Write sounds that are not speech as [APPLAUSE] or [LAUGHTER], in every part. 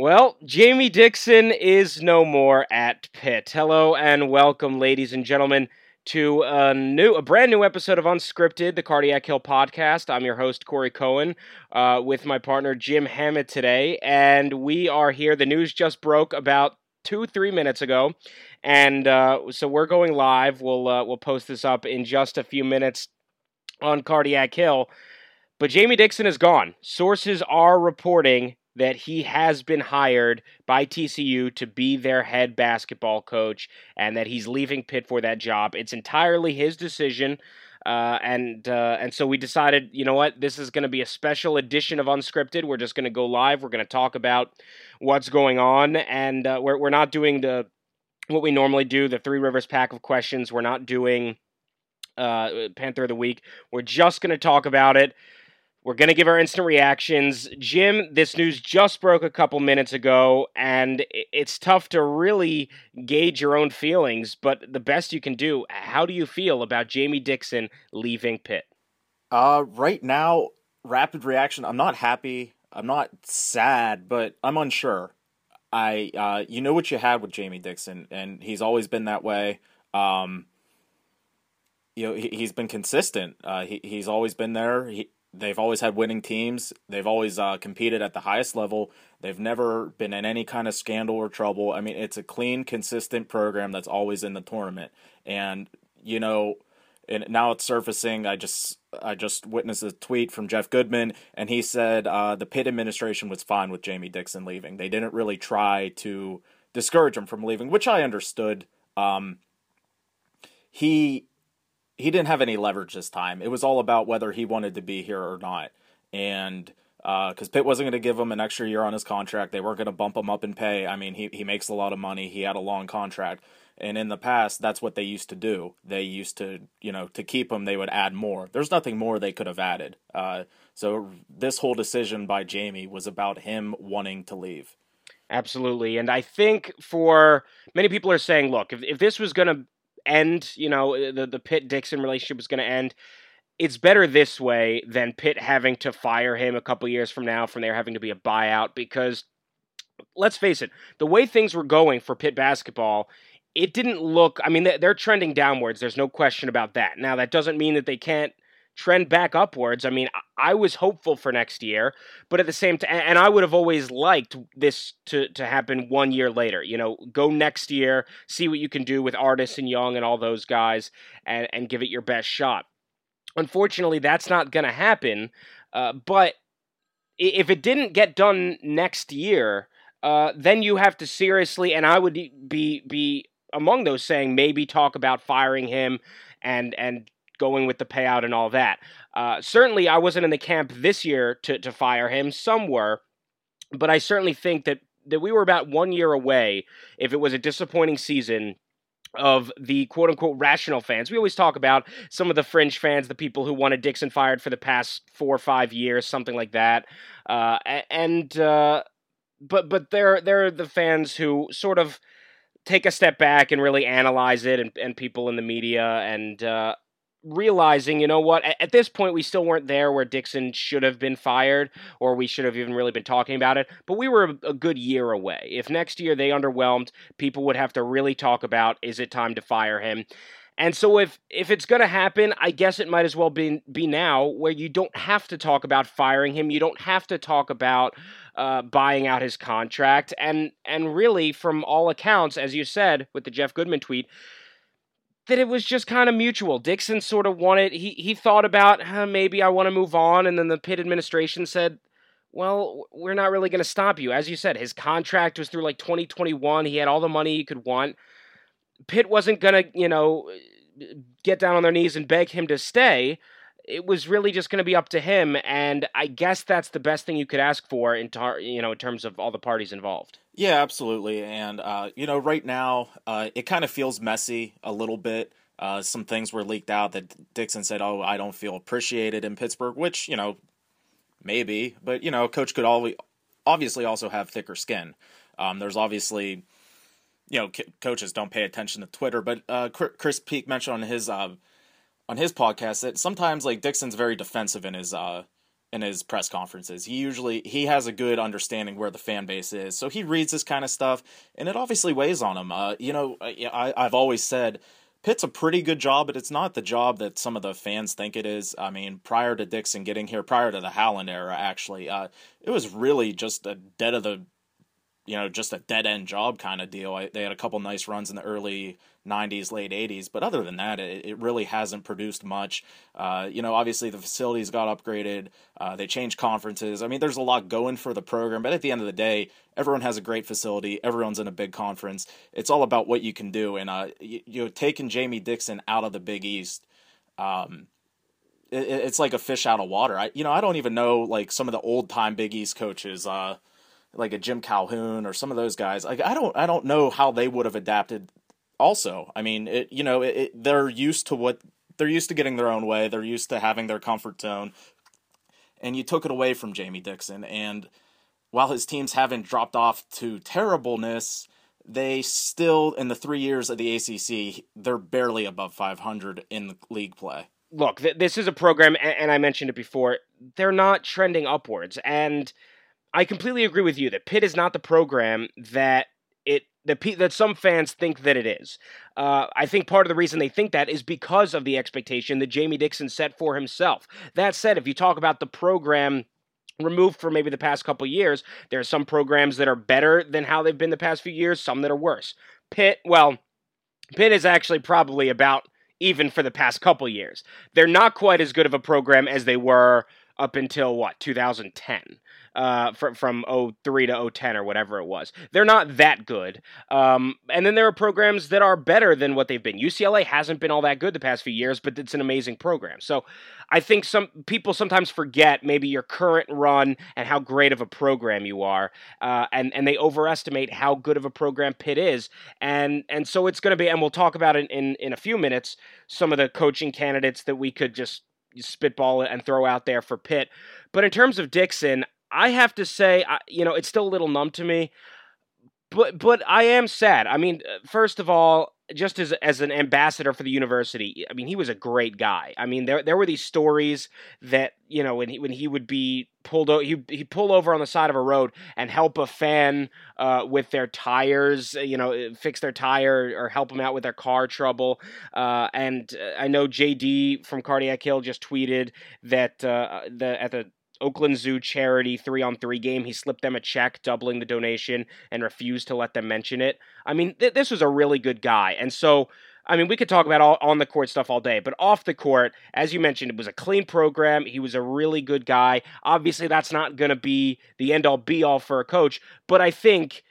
Well, Jamie Dixon is no more at Pitt. Hello and welcome, ladies and gentlemen, to a new, a brand new episode of Unscripted, the Cardiac Hill podcast. I'm your host Corey Cohen, uh, with my partner Jim Hammett today, and we are here. The news just broke about two, three minutes ago, and uh, so we're going live. We'll uh, we'll post this up in just a few minutes on Cardiac Hill. But Jamie Dixon is gone. Sources are reporting that he has been hired by TCU to be their head basketball coach and that he's leaving Pitt for that job. It's entirely his decision. Uh, and uh, and so we decided, you know what, this is going to be a special edition of Unscripted. We're just going to go live. We're going to talk about what's going on, and uh, we're we're not doing the what we normally do, the Three Rivers pack of questions. We're not doing uh, Panther of the Week. We're just going to talk about it. We're going to give our instant reactions. Jim, this news just broke a couple minutes ago, and it's tough to really gauge your own feelings, but the best you can do, how do you feel about Jamie Dixon leaving Pitt? Uh, right now, rapid reaction. I'm not happy. I'm not sad, but I'm unsure. I, uh, you know what you had with Jamie Dixon, and he's always been that way. Um, you know, he, has been consistent. Uh, he, he's always been there. He, they've always had winning teams. They've always uh, competed at the highest level. They've never been in any kind of scandal or trouble. I mean, it's a clean, consistent program that's always in the tournament. And you know, and now it's surfacing. I just I just witnessed a tweet from Jeff Goodman, and he said uh, the Pitt administration was fine with Jamie Dixon leaving. They didn't really try to discourage him from leaving, which I understood. Um, he he didn't have any leverage this time. It was all about whether he wanted to be here or not. And because uh, Pitt wasn't going to give him an extra year on his contract, they weren't going to bump him up in pay. I mean, he, he makes a lot of money. He had a long contract. And in the past, that's what they used to do. They used to, you know, to keep him, they would add more. There's nothing more they could have added. Uh, so this whole decision by Jamie was about him wanting to leave. Absolutely. And I think for many people are saying, look, if, if this was going to end, you know, uh, the the Pitt Dixon relationship is going to end. It's better this way than Pitt having to fire him a couple years from now, from there having to be a buyout. Because let's face it, the way things were going for Pitt basketball, it didn't look. I mean, they're trending downwards. There's no question about that. Now, that doesn't mean that they can't trend back upwards. I mean, I was hopeful for next year, but at the same time, and I would have always liked this to, to happen one year later. You know, go next year, see what you can do with Artis and Young and all those guys, and, and give it your best shot. Unfortunately, that's not going to happen. Uh, but if it didn't get done next year, uh, then you have to seriously, and I would be be among those saying maybe talk about firing him and and going with the payout and all that. Uh, certainly, I wasn't in the camp this year to, to fire him. Some were, but I certainly think that, that we were about one year away if it was a disappointing season of the quote unquote rational fans. We always talk about some of the fringe fans, the people who wanted Dixon fired for the past four or five years, something like that. Uh, and uh, but but they're they're the fans who sort of take a step back and really analyze it, and, and people in the media and uh, realizing, you know what, at, at, this point we still weren't there where Dixon should have been fired or we should have even really been talking about it, but we were a, a, good year away. If next year they underwhelmed, people would have to really talk about is it time to fire him? And so if if it's going to happen, I guess it might as well be be now where you don't have to talk about firing him, you don't have to talk about uh, buying out his contract and and really from all accounts as you said with the Jeff Goodman tweet, that it was just kind of mutual. Dixon sort of wanted he he thought about huh, maybe I want to move on, and then the Pitt administration said, "Well, we're not really going to stop you." As you said, his contract was through like 2021. He had all the money he could want. Pitt wasn't going to, you know, get down on their knees and beg him to stay. It was really just going to be up to him, and I guess that's the best thing you could ask for in tar- you know in terms of all the parties involved. Yeah, absolutely. And, uh, you know, right now, uh, it kind of feels messy a little bit. Uh, some things were leaked out that Dixon said, oh, I don't feel appreciated in Pittsburgh, which, you know, maybe. But, you know, coach could always, obviously also have thicker skin. Um, there's obviously, you know, coaches don't pay attention to Twitter, but uh, Chris Peak mentioned on his uh, on his podcast that sometimes like Dixon's very defensive in his uh, in his press conferences. He usually he has a good understanding where the fan base is, so he reads this kind of stuff, and it obviously weighs on him. Uh, you know, I, I've always said Pitt's a pretty good job, but it's not the job that some of the fans think it is. I mean, prior to Dixon getting here, prior to the Howland era, actually, uh, it was really just a dead of the you know, just a dead end job kind of deal. I, they had a couple nice runs in the early 90s, late 80s, but other than that, it, it really hasn't produced much. Uh, you know, obviously the facilities got upgraded, uh, they changed conferences. I mean, there's a lot going for the program, but at the end of the day, everyone has a great facility, everyone's in a big conference. It's all about what you can do. And, uh, you, you know, taking Jamie Dixon out of the Big East, um, it's like a fish out of water. I, you know, I don't even know like some of the old time Big East coaches. Uh, like a Jim Calhoun or some of those guys. Like I don't I don't know how they would have adapted. Also, I mean, it you know it, it, they're used to what they're used to getting their own way. They're used to having their comfort zone, and you took it away from Jamie Dixon. And while his teams haven't dropped off to terribleness, they still in the three years of the ACC they're barely above 500 in league play. Look, th- this is a program, and I mentioned it before. They're not trending upwards, and I completely agree with you that Pitt is not the program that it that that some fans think that it is. Uh, I think part of the reason they think that is because of the expectation that Jamie Dixon set for himself. That said, if you talk about the program removed for maybe the past couple years, there are some programs that are better than how they've been the past few years, some that are worse. Pitt, well, Pitt is actually probably about even for the past couple years. They're not quite as good of a program as they were up until what 2010 uh, from from 03 to 010 or whatever it was. They're not that good. Um, and then there are programs that are better than what they've been. UCLA hasn't been all that good the past few years, but it's an amazing program. So I think some people sometimes forget maybe your current run and how great of a program you are, uh, and and they overestimate how good of a program Pitt is. And and so it's going to be, and we'll talk about it in in a few minutes. Some of the coaching candidates that we could just spitball and throw out there for Pitt. But in terms of Dixon, I have to say, you know, it's still a little numb to me. But but I am sad. I mean, uh, first of all, just as as an ambassador for the university, I mean, he was a great guy. I mean, there there were these stories that you know when he when he would be pulled over, he he pull over on the side of a road and help a fan uh, with their tires, you know, fix their tire or help them out with their car trouble. Uh, and uh, I know JD from Cardiac Hill just tweeted that uh, the at the Oakland Zoo charity three on three game. He slipped them a check doubling the donation and refused to let them mention it. I mean, th- this was a really good guy. And so, I mean, we could talk about all on the court stuff all day, but off the court, as you mentioned, it was a clean program. He was a really good guy. Obviously, that's not going to be the end all be all for a coach, but I think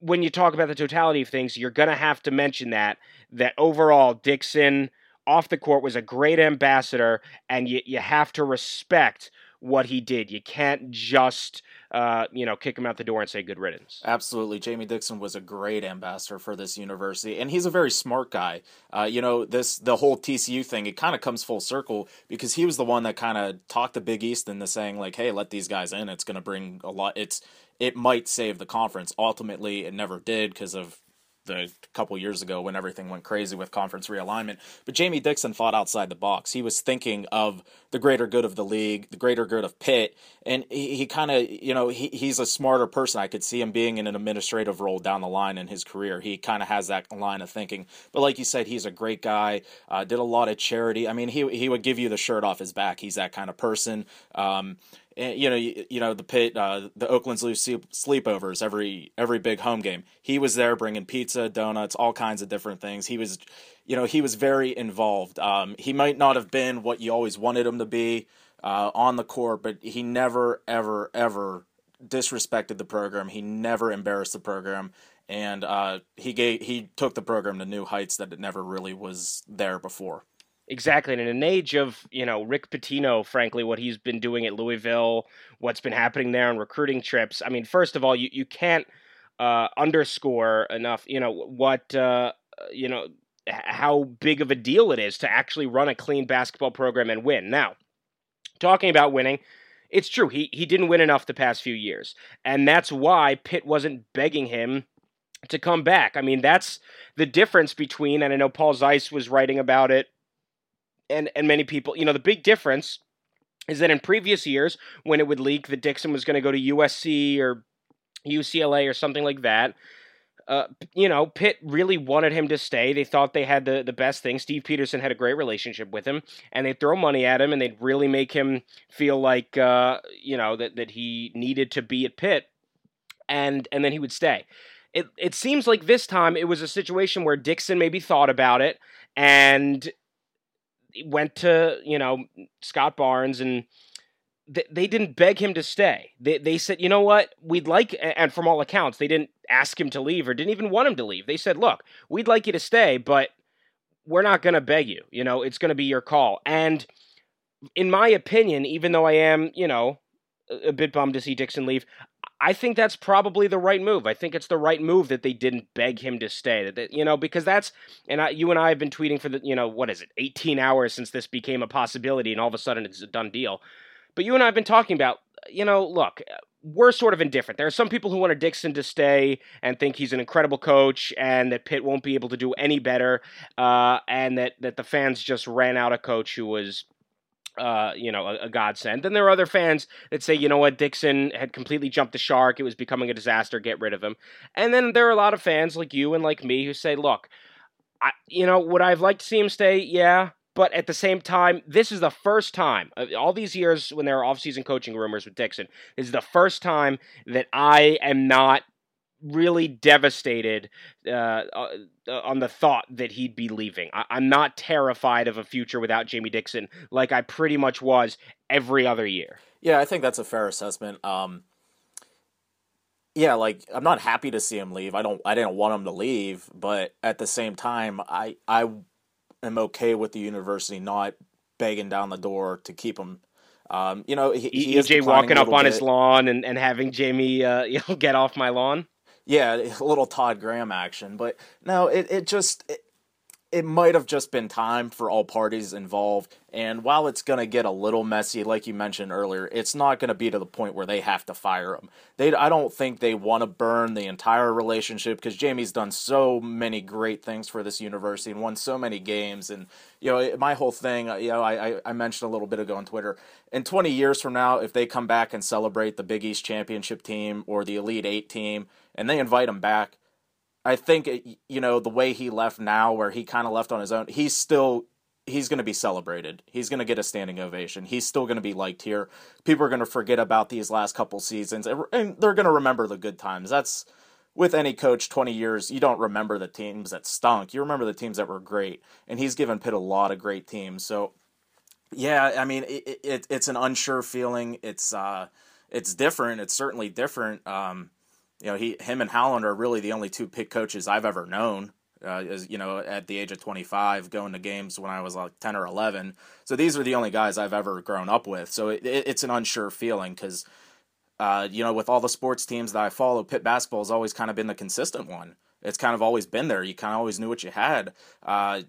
when you talk about the totality of things, you're going to have to mention that that overall Dixon off the court was a great ambassador, and you, you have to respect what he did. You can't just uh, you know, kick him out the door and say good riddance. Absolutely. Jamie Dixon was a great ambassador for this university, and he's a very smart guy. Uh, you know, this the whole TCU thing, it kind of comes full circle because he was the one that kind of talked the Big East into saying like, "Hey, let these guys in. It's going to bring a lot. It's it might save the conference. Ultimately, it never did because of the couple years ago when everything went crazy with conference realignment. But Jamie Dixon fought outside the box. He was thinking of the greater good of the league, the greater good of Pitt, and he, he kind of, you know, he, he's a smarter person. I could see him being in an administrative role down the line in his career. He kind of has that line of thinking. But like you said, he's a great guy. Uh, did a lot of charity. I mean, he he would give you the shirt off his back. He's that kind of person. Um, and, you know, you, you, know the pit, uh, the Oakland Zoo's sleepovers every every big home game. He was there bringing pizza, donuts, all kinds of different things. He was, you know, he was very involved. Um, he might not have been what you always wanted him to be uh, on the court, but he never, ever, ever disrespected the program. He never embarrassed the program, and uh, he gave he took the program to new heights that it never really was there before. Exactly. And in an age of, you know, Rick Pitino, frankly, what he's been doing at Louisville, what's been happening there on recruiting trips. I mean, first of all, you, you can't uh, underscore enough, you know, what, uh, you know, how big of a deal it is to actually run a clean basketball program and win. Now, talking about winning, it's true. He, he didn't win enough the past few years. And that's why Pitt wasn't begging him to come back. I mean, that's the difference between, and I know Paul Zeise was writing about it and and many people, you know, the big difference is that in previous years, when it would leak that Dixon was going to go to USC or UCLA or something like that, uh, you know, Pitt really wanted him to stay. They thought they had the, the best thing. Steve Pederson had a great relationship with him, and they'd throw money at him, and they'd really make him feel like, uh, you know, that, that he needed to be at Pitt, and and then he would stay. It it seems like this time it was a situation where Dixon maybe thought about it and went to you know Scott Barnes and they didn't beg him to stay. They, they said, you know what, we'd like, and from all accounts, they didn't ask him to leave or didn't even want him to leave. They said, look, we'd like you to stay, but we're not going to beg you. You know, it's going to be your call. And in my opinion, even though I am, you know, a bit bummed to see Dixon leave, I think that's probably the right move. I think it's the right move that they didn't beg him to stay. That, you know, because that's and I, you and I have been tweeting for the you know what is it, 18 hours since this became a possibility, and all of a sudden it's a done deal. But you and I have been talking about, you know, look, we're sort of indifferent. There are some people who want Dixon to stay and think he's an incredible coach and that Pitt won't be able to do any better, uh, and that, that the fans just ran out a coach who was uh, you know, a, a, godsend. Then there are other fans that say, you know what, Dixon had completely jumped the shark. It was becoming a disaster. Get rid of him. And then there are a lot of fans like you and like me who say, look, I, you know, would I've liked to see him stay? Yeah. But at the same time, this is the first time, uh, all these years when there are offseason coaching rumors with Dixon, this is the first time that I am not really devastated uh, uh, on the thought that he'd be leaving. I- am not terrified of a future without Jamie Dixon like I pretty much was every other year. Yeah, I think that's a fair assessment. Um, yeah, like I'm not happy to see him leave. I don't. I didn't want him to leave, but at the same time, I I am okay with the university not begging down the door to keep him. Um, you know, he, he EJ walking up on bit. his lawn and, and having Jamie, uh, [LAUGHS] you know, get off my lawn. Yeah, a little Todd Graham action, but no, it it just it, it might have just been time for all parties involved. And while it's going to get a little messy, like you mentioned earlier, it's not going to be to the point where they have to fire him. They, I don't think they want to burn the entire relationship because Jamie's done so many great things for this university and won so many games. And you know, my whole thing, uh, you know, I, I mentioned a little bit ago on Twitter. In 20 years from now, if they come back and celebrate the Big East championship team or the Elite Eight team, and they invite him back I think you know the way he left now, where he kind of left on his own. He's still he's going to be celebrated. He's going to get a standing ovation. He's still going to be liked here. People are going to forget about these last couple seasons, and they're going to remember the good times. That's with any coach 20 years you don't remember the teams that stunk you remember the teams that were great and he's given pitt a lot of great teams so yeah i mean it, it, it's an unsure feeling it's uh it's different it's certainly different um you know, he, him and Howland are really the only two Pitt coaches I've ever known. Uh, as you know, at the age of 25, going to games when I was like 10 or 11. So these are the only guys I've ever grown up with. So it, it, it's an unsure feeling because, uh, you know, with all the sports teams that I follow, Pitt basketball has always kind of been the consistent one. It's kind of always been there. You kind of always knew what you had. Uh,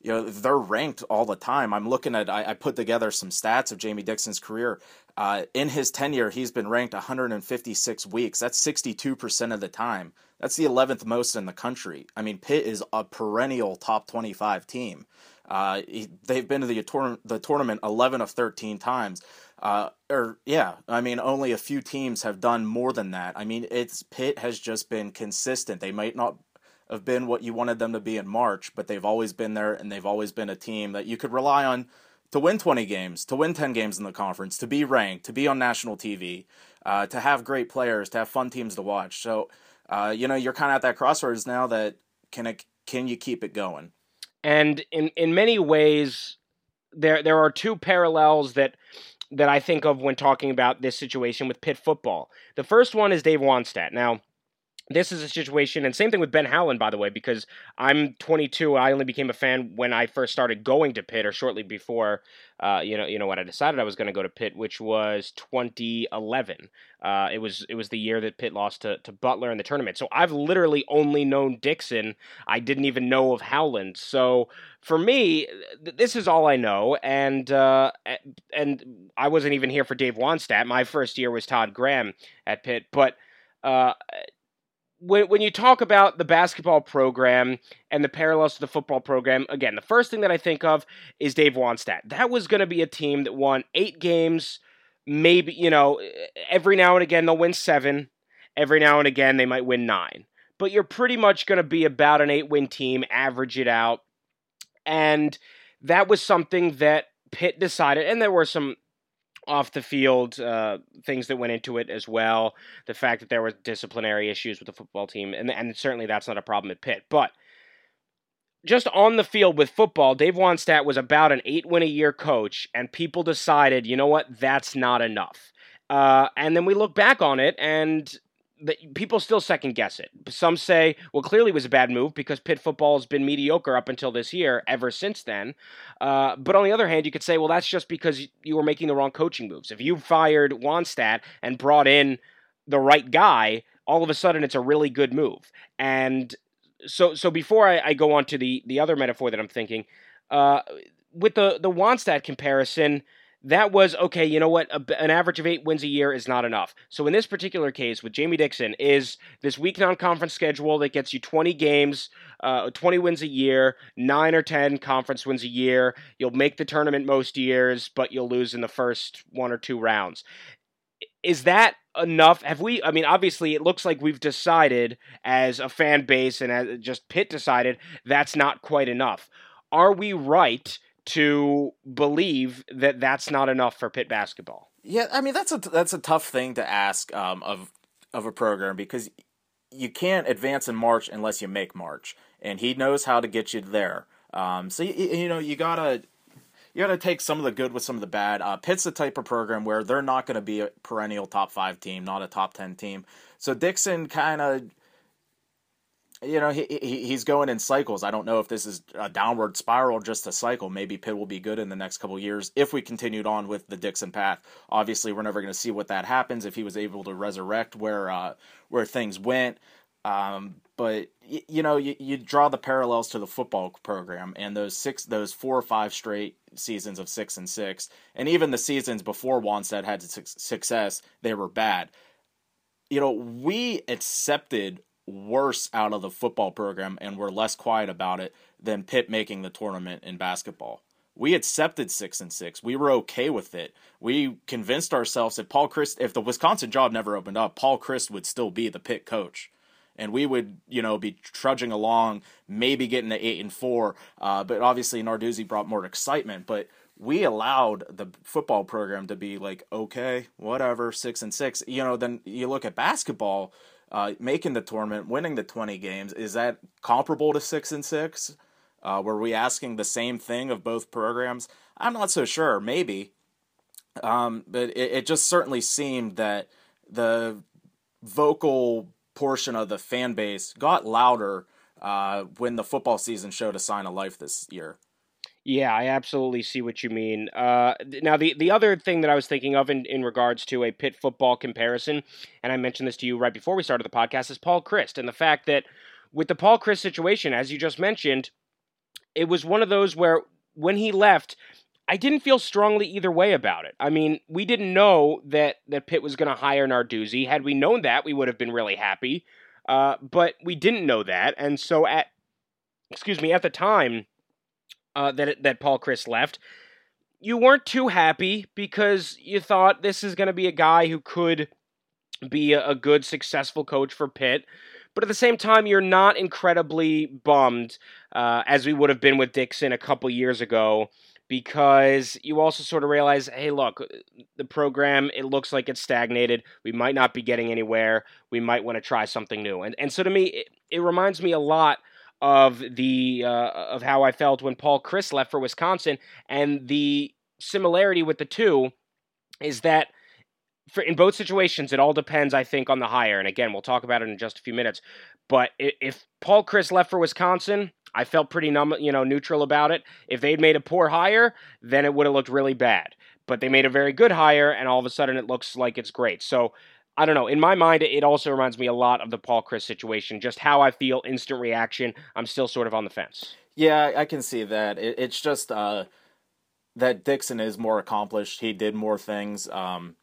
you know they're ranked all the time. I'm looking at I, I put together some stats of Jamie Dixon's career. Uh, in his tenure, he's been ranked 156 weeks. That's 62 percent of the time. That's the 11th most in the country. I mean, Pitt is a perennial top 25 team. Uh, he, they've been to the, the tournament 11 of 13 times. Uh, or yeah, I mean, only a few teams have done more than that. I mean, it's Pitt has just been consistent. They might not have been what you wanted them to be in March, but they've always been there and they've always been a team that you could rely on to win 20 games, to win 10 games in the conference, to be ranked, to be on national TV, uh, to have great players, to have fun teams to watch. So, uh, you know, you're kind of at that crossroads now that can it, can you keep it going? And in in many ways, there there are two parallels that that I think of when talking about this situation with Pitt football. The first one is Dave Wannstedt. Now, this is a situation, and same thing with Ben Howland, by the way, because I'm 22. I only became a fan when I first started going to Pitt, or shortly before, uh, you know, you know, when I decided I was going to go to Pitt, which was 2011. Uh, it was it was the year that Pitt lost to, to Butler in the tournament. So I've literally only known Dixon. I didn't even know of Howland. So for me, th- this is all I know, and uh, and I wasn't even here for Dave Wannstedt. My first year was Todd Graham at Pitt, but. Uh, when when you talk about the basketball program and the parallels to the football program, again, the first thing that I think of is Dave Wannstedt. That was going to be a team that won eight games, maybe you know, every now and again they'll win seven, every now and again they might win nine, but you're pretty much going to be about an eight win team, average it out, and that was something that Pitt decided, and there were some off the field uh, things that went into it as well. The fact that there were disciplinary issues with the football team, and and certainly that's not a problem at Pitt. But just on the field with football, Dave Wannstedt was about an eight win a year coach, and people decided, you know what, that's not enough. Uh, and then we look back on it, and that people still second guess it. Some say, well, clearly it was a bad move because Pitt football has been mediocre up until this year, ever since then. Uh, but on the other hand, you could say, well, that's just because you were making the wrong coaching moves. If you fired Wannstedt and brought in the right guy, all of a sudden it's a really good move. And so, so before I, I go on to the the other metaphor that I'm thinking, uh, with the the Wannstedt comparison that was okay. You know what? A, an average of eight wins a year is not enough. So in this particular case with Jamie Dixon, is this weak non-conference schedule that gets you 20 games, uh, 20 wins a year, nine or 10 conference wins a year. You'll make the tournament most years, but you'll lose in the first one or two rounds. Is that enough? Have we? I mean, obviously, it looks like we've decided as a fan base and as just Pitt decided that's not quite enough. Are we right? To believe that that's not enough for Pitt basketball. Yeah, I mean that's a that's a tough thing to ask um, of of a program because you can't advance in March unless you make March, and he knows how to get you there. Um, so you, you know you gotta you got to take some of the good with some of the bad. Uh, Pitt's the type of program where they're not going to be a perennial top five team, not a top ten team. So Dixon kind of you know, he, he he's going in cycles. I don't know if this is a downward spiral, just a cycle. Maybe Pitt will be good in the next couple years if we continued on with the Dixon path. Obviously, we're never going to see what that happens if he was able to resurrect where uh, where things went. Um, but you know, you, you draw the parallels to the football program and those six, those four or five straight seasons of six and six, and even the seasons before Wannstedt had success, they were bad. You know, we accepted worse out of the football program and were less quiet about it than Pitt making the tournament in basketball. We accepted six and six. We were okay with it. We convinced ourselves that Paul Chryst, if the Wisconsin job never opened up, Paul Chryst would still be the Pitt coach, and we would, you know, be trudging along, maybe getting to eight and four. Uh, but obviously, Narduzzi brought more excitement. But we allowed the football program to be like, okay, whatever, six and six. You know, then you look at basketball uh, making the tournament, winning the 20 games, is that comparable to six and six? Uh, were we asking the same thing of both programs? I'm not so sure. Maybe, um, but it, it just certainly seemed that the vocal portion of the fan base got louder uh, when the football season showed a sign of life this year. Yeah, I absolutely see what you mean. Uh, now, the, the other thing that I was thinking of in, in regards to a Pitt football comparison, and I mentioned this to you right before we started the podcast, is Paul Chryst. And the fact that with the Paul Chryst situation, as you just mentioned, it was one of those where when he left, I didn't feel strongly either way about it. I mean, we didn't know that, that Pitt was going to hire Narduzzi. Had we known that, we would have been really happy. Uh, but we didn't know that. And so at, excuse me, at the time, uh, that that Paul Chryst left, you weren't too happy because you thought this is going to be a guy who could be a, a good, successful coach for Pitt. But at the same time, you're not incredibly bummed, uh, as we would have been with Dixon a couple years ago, because you also sort of realize, hey, look, the program it looks like it's stagnated. We might not be getting anywhere. We might want to try something new. And and so to me, it, it reminds me a lot of the uh, of how I felt when Paul Chryst left for Wisconsin, and the similarity with the two is that for in both situations it all depends, I think, on the hire. And again, we'll talk about it in just a few minutes. But if Paul Chryst left for Wisconsin, I felt pretty num- you know neutral about it. If they'd made a poor hire, then it would have looked really bad. But they made a very good hire, and all of a sudden it looks like it's great. So I don't know. In my mind, it also reminds me a lot of the Paul Chryst situation. Just how I feel, instant reaction. I'm still sort of on the fence. Yeah, I can see that. It, it's just uh, that Dixon is more accomplished. He did more things. Um,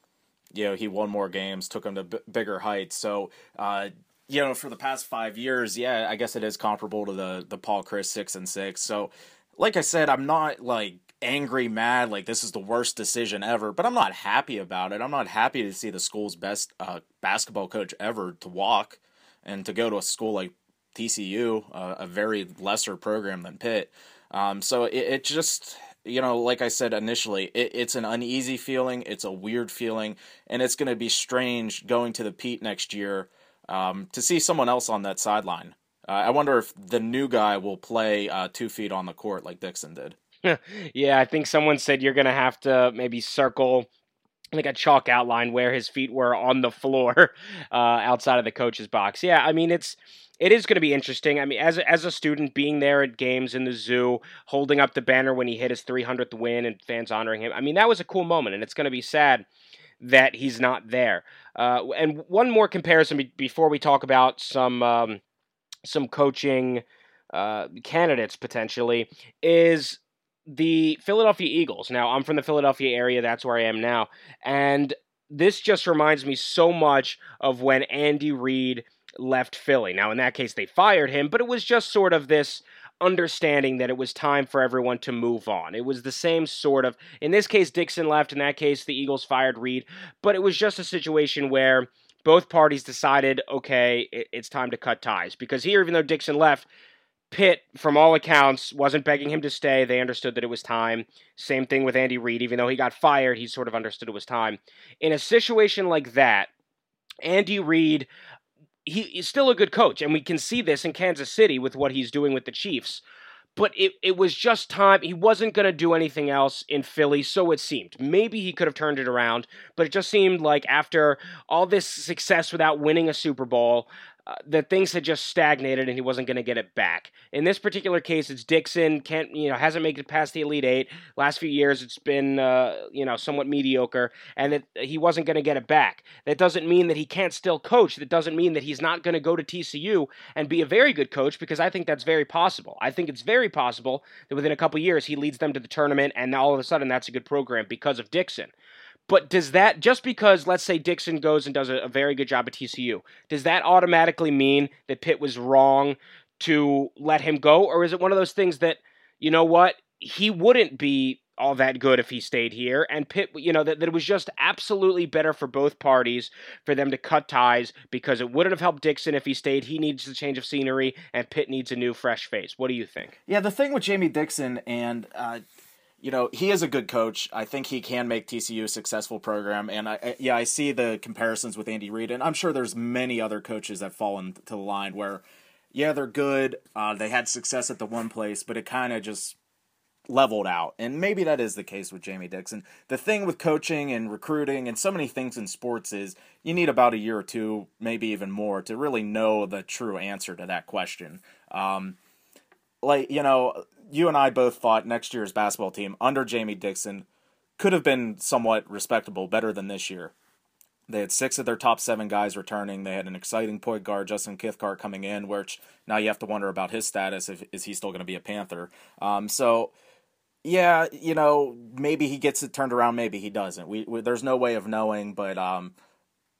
you know, he won more games, took him to b- bigger heights. So uh, you know, for the past five years, yeah, I guess it is comparable to the the Paul Chryst six and six. So, like I said, I'm not like angry, mad, like this is the worst decision ever, but I'm not happy about it. I'm not happy to see the school's best uh, basketball coach ever to walk and to go to a school like TCU, uh, a very lesser program than Pitt. Um, so it, it just you know, like I said initially, it, it's an uneasy feeling. It's a weird feeling, and it's going to be strange going to the Pete next year um, to see someone else on that sideline. Uh, I wonder if the new guy will play uh, two feet on the court like Dixon did. [LAUGHS] yeah, I think someone said you're going to have to maybe circle like a chalk outline where his feet were on the [LAUGHS] floor uh, outside of the coach's box. Yeah, I mean it's it is going to be interesting. I mean, as a, as a student, being there at games in the zoo, holding up the banner when he hit his 300th win and fans honoring him. I mean, that was a cool moment, and it's going to be sad that he's not there. Uh, and one more comparison be- before we talk about some um, some coaching uh, candidates potentially is the Philadelphia Eagles. Now, I'm from the Philadelphia area. That's where I am now, and this just reminds me so much of when Andy Reid left Philly. Now, in that case, they fired him, but it was just sort of this understanding that it was time for everyone to move on. It was the same sort of, in this case, Dixon left. In that case, the Eagles fired Reid, but it was just a situation where both parties decided, okay, it's time to cut ties. Because here, even though Dixon left, Pitt, from all accounts, wasn't begging him to stay. They understood that it was time. Same thing with Andy Reid. Even though he got fired, he sort of understood it was time. In a situation like that, Andy Reid he is still a good coach, and we can see this in Kansas City with what he's doing with the Chiefs. But it, it was just time. He wasn't going to do anything else in Philly, so it seemed. Maybe he could have turned it around, but it just seemed like after all this success without winning a Super Bowl, uh, that things had just stagnated and he wasn't going to get it back. In this particular case, it's Dixon can't you know hasn't made it past the Elite Eight. Last few years, it's been uh, you know somewhat mediocre, and that he wasn't going to get it back. That doesn't mean that he can't still coach. That doesn't mean that he's not going to go to TCU and be a very good coach because I think that's very possible. I think it's very possible that within a couple years he leads them to the tournament, and all of a sudden that's a good program because of Dixon. But does that just because let's say Dixon goes and does a, a, very good job at TCU, does that automatically mean that Pitt was wrong to let him go, or is it one of those things that you know what he wouldn't be all that good if he stayed here, and Pitt, you know that, that it was just absolutely better for both parties for them to cut ties because it wouldn't have helped Dixon if he stayed. He needs a change of scenery, and Pitt needs a new fresh face. What do you think? Yeah, the thing with Jamie Dixon and. Uh you know, he is a good coach. I think he can make TCU a successful program. And I, I, yeah, I see the comparisons with Andy Reid, and I'm sure there's many other coaches that fall into the line where, yeah, they're good. Uh, they had success at the one place, but it kind of just leveled out. And maybe that is the case with Jamie Dixon. The thing with coaching and recruiting and so many things in sports is you need about a year or two, maybe even more, to really know the true answer to that question. Um, like you know you and I both thought next year's basketball team under Jamie Dixon could have been somewhat respectable, better than this year. They had six of their top seven guys returning. They had an exciting point guard, Justin Cathcart, coming in, which now you have to wonder about his status. If is he still going to be a Panther? Um, so, yeah, you know, maybe he gets it turned around, maybe he doesn't. We, we there's no way of knowing, but um,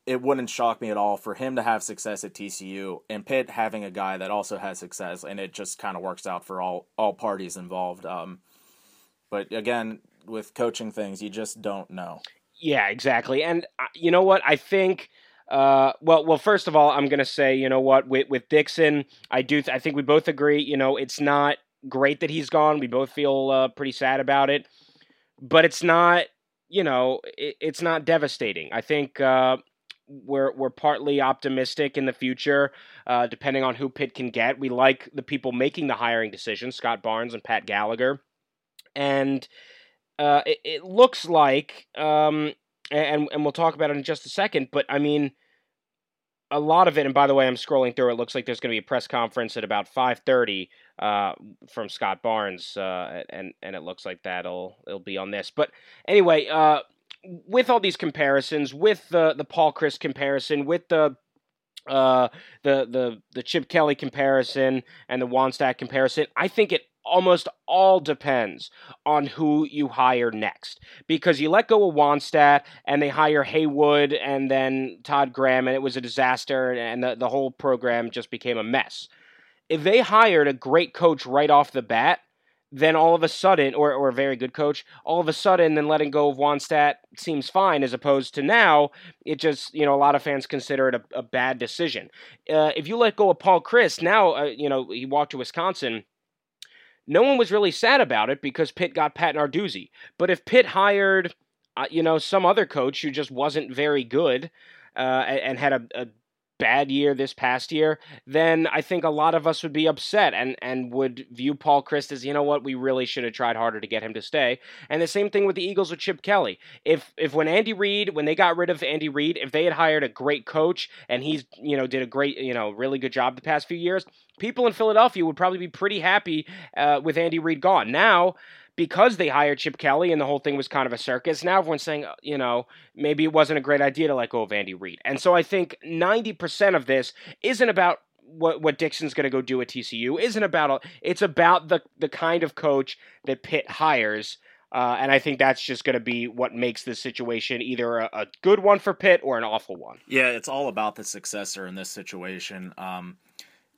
it wouldn't shock me at all for him to have success at TCU and Pitt having a guy that also has success, and it just kind of works out for all all parties involved. Um, but again, with coaching things, you just don't know. Yeah, exactly. And uh, you know what? I think. Uh, well, well. First of all, I'm gonna say, you know what, with with Dixon, I do. Th- I think we both agree. You know, it's not great that he's gone. We both feel uh, pretty sad about it, but it's not. You know, it, it's not devastating. I think. We're we're partly optimistic in the future, uh, depending on who Pitt can get. We like the people making the hiring decisions, Scott Barnes and Pat Gallagher, and uh, it, it, looks like, um, and and we'll talk about it in just a second. But I mean, a lot of it. And by the way, I'm scrolling through. It looks like there's going to be a press conference at about 5:30 uh, from Scott Barnes, uh, and and it looks like that'll it'll be on this. But anyway, uh, with all these comparisons, with the the Paul Chryst comparison, with the uh, the the the Chip Kelly comparison and the Wannstedt comparison, I think it almost all depends on who you hire next. Because you let go of Wannstedt and they hire Haywood and then Todd Graham, and it was a disaster, and the, the whole program just became a mess. If they hired a great coach right off the bat, then all of a sudden, or, or a very good coach, all of a sudden, then letting go of Wannstedt seems fine, as opposed to now, it just, you know, a lot of fans consider it a, a bad decision. Uh, if you let go of Paul Chryst, now, uh, you know, he walked to Wisconsin no one was really sad about it because Pitt got Pat Narduzzi. But if Pitt hired, uh, you know, some other coach who just wasn't very good uh, and, and, had a, a, bad year this past year, then I think a lot of us would be upset and, and would view Paul Chryst as, you know what, we really should have tried harder to get him to stay. And the same thing with the Eagles with Chip Kelly. If if when Andy Reid, when they got rid of Andy Reid, if they had hired a great coach and he's, you know, did a great, you know, really good job the past few years, people in Philadelphia would probably be pretty happy uh, with Andy Reid gone. Now, because they hired Chip Kelly and the whole thing was kind of a circus. Now everyone's saying, uh, you know, maybe it wasn't a great idea to let go of Andy Reid. And so I think 90% of this isn't about what what Dixon's going to go do at TCU. Isn't about it's about the the kind of coach that Pitt hires. Uh, and I think that's just going to be what makes this situation either a, a, good one for Pitt or an awful one. Yeah, it's all about the successor in this situation. Um,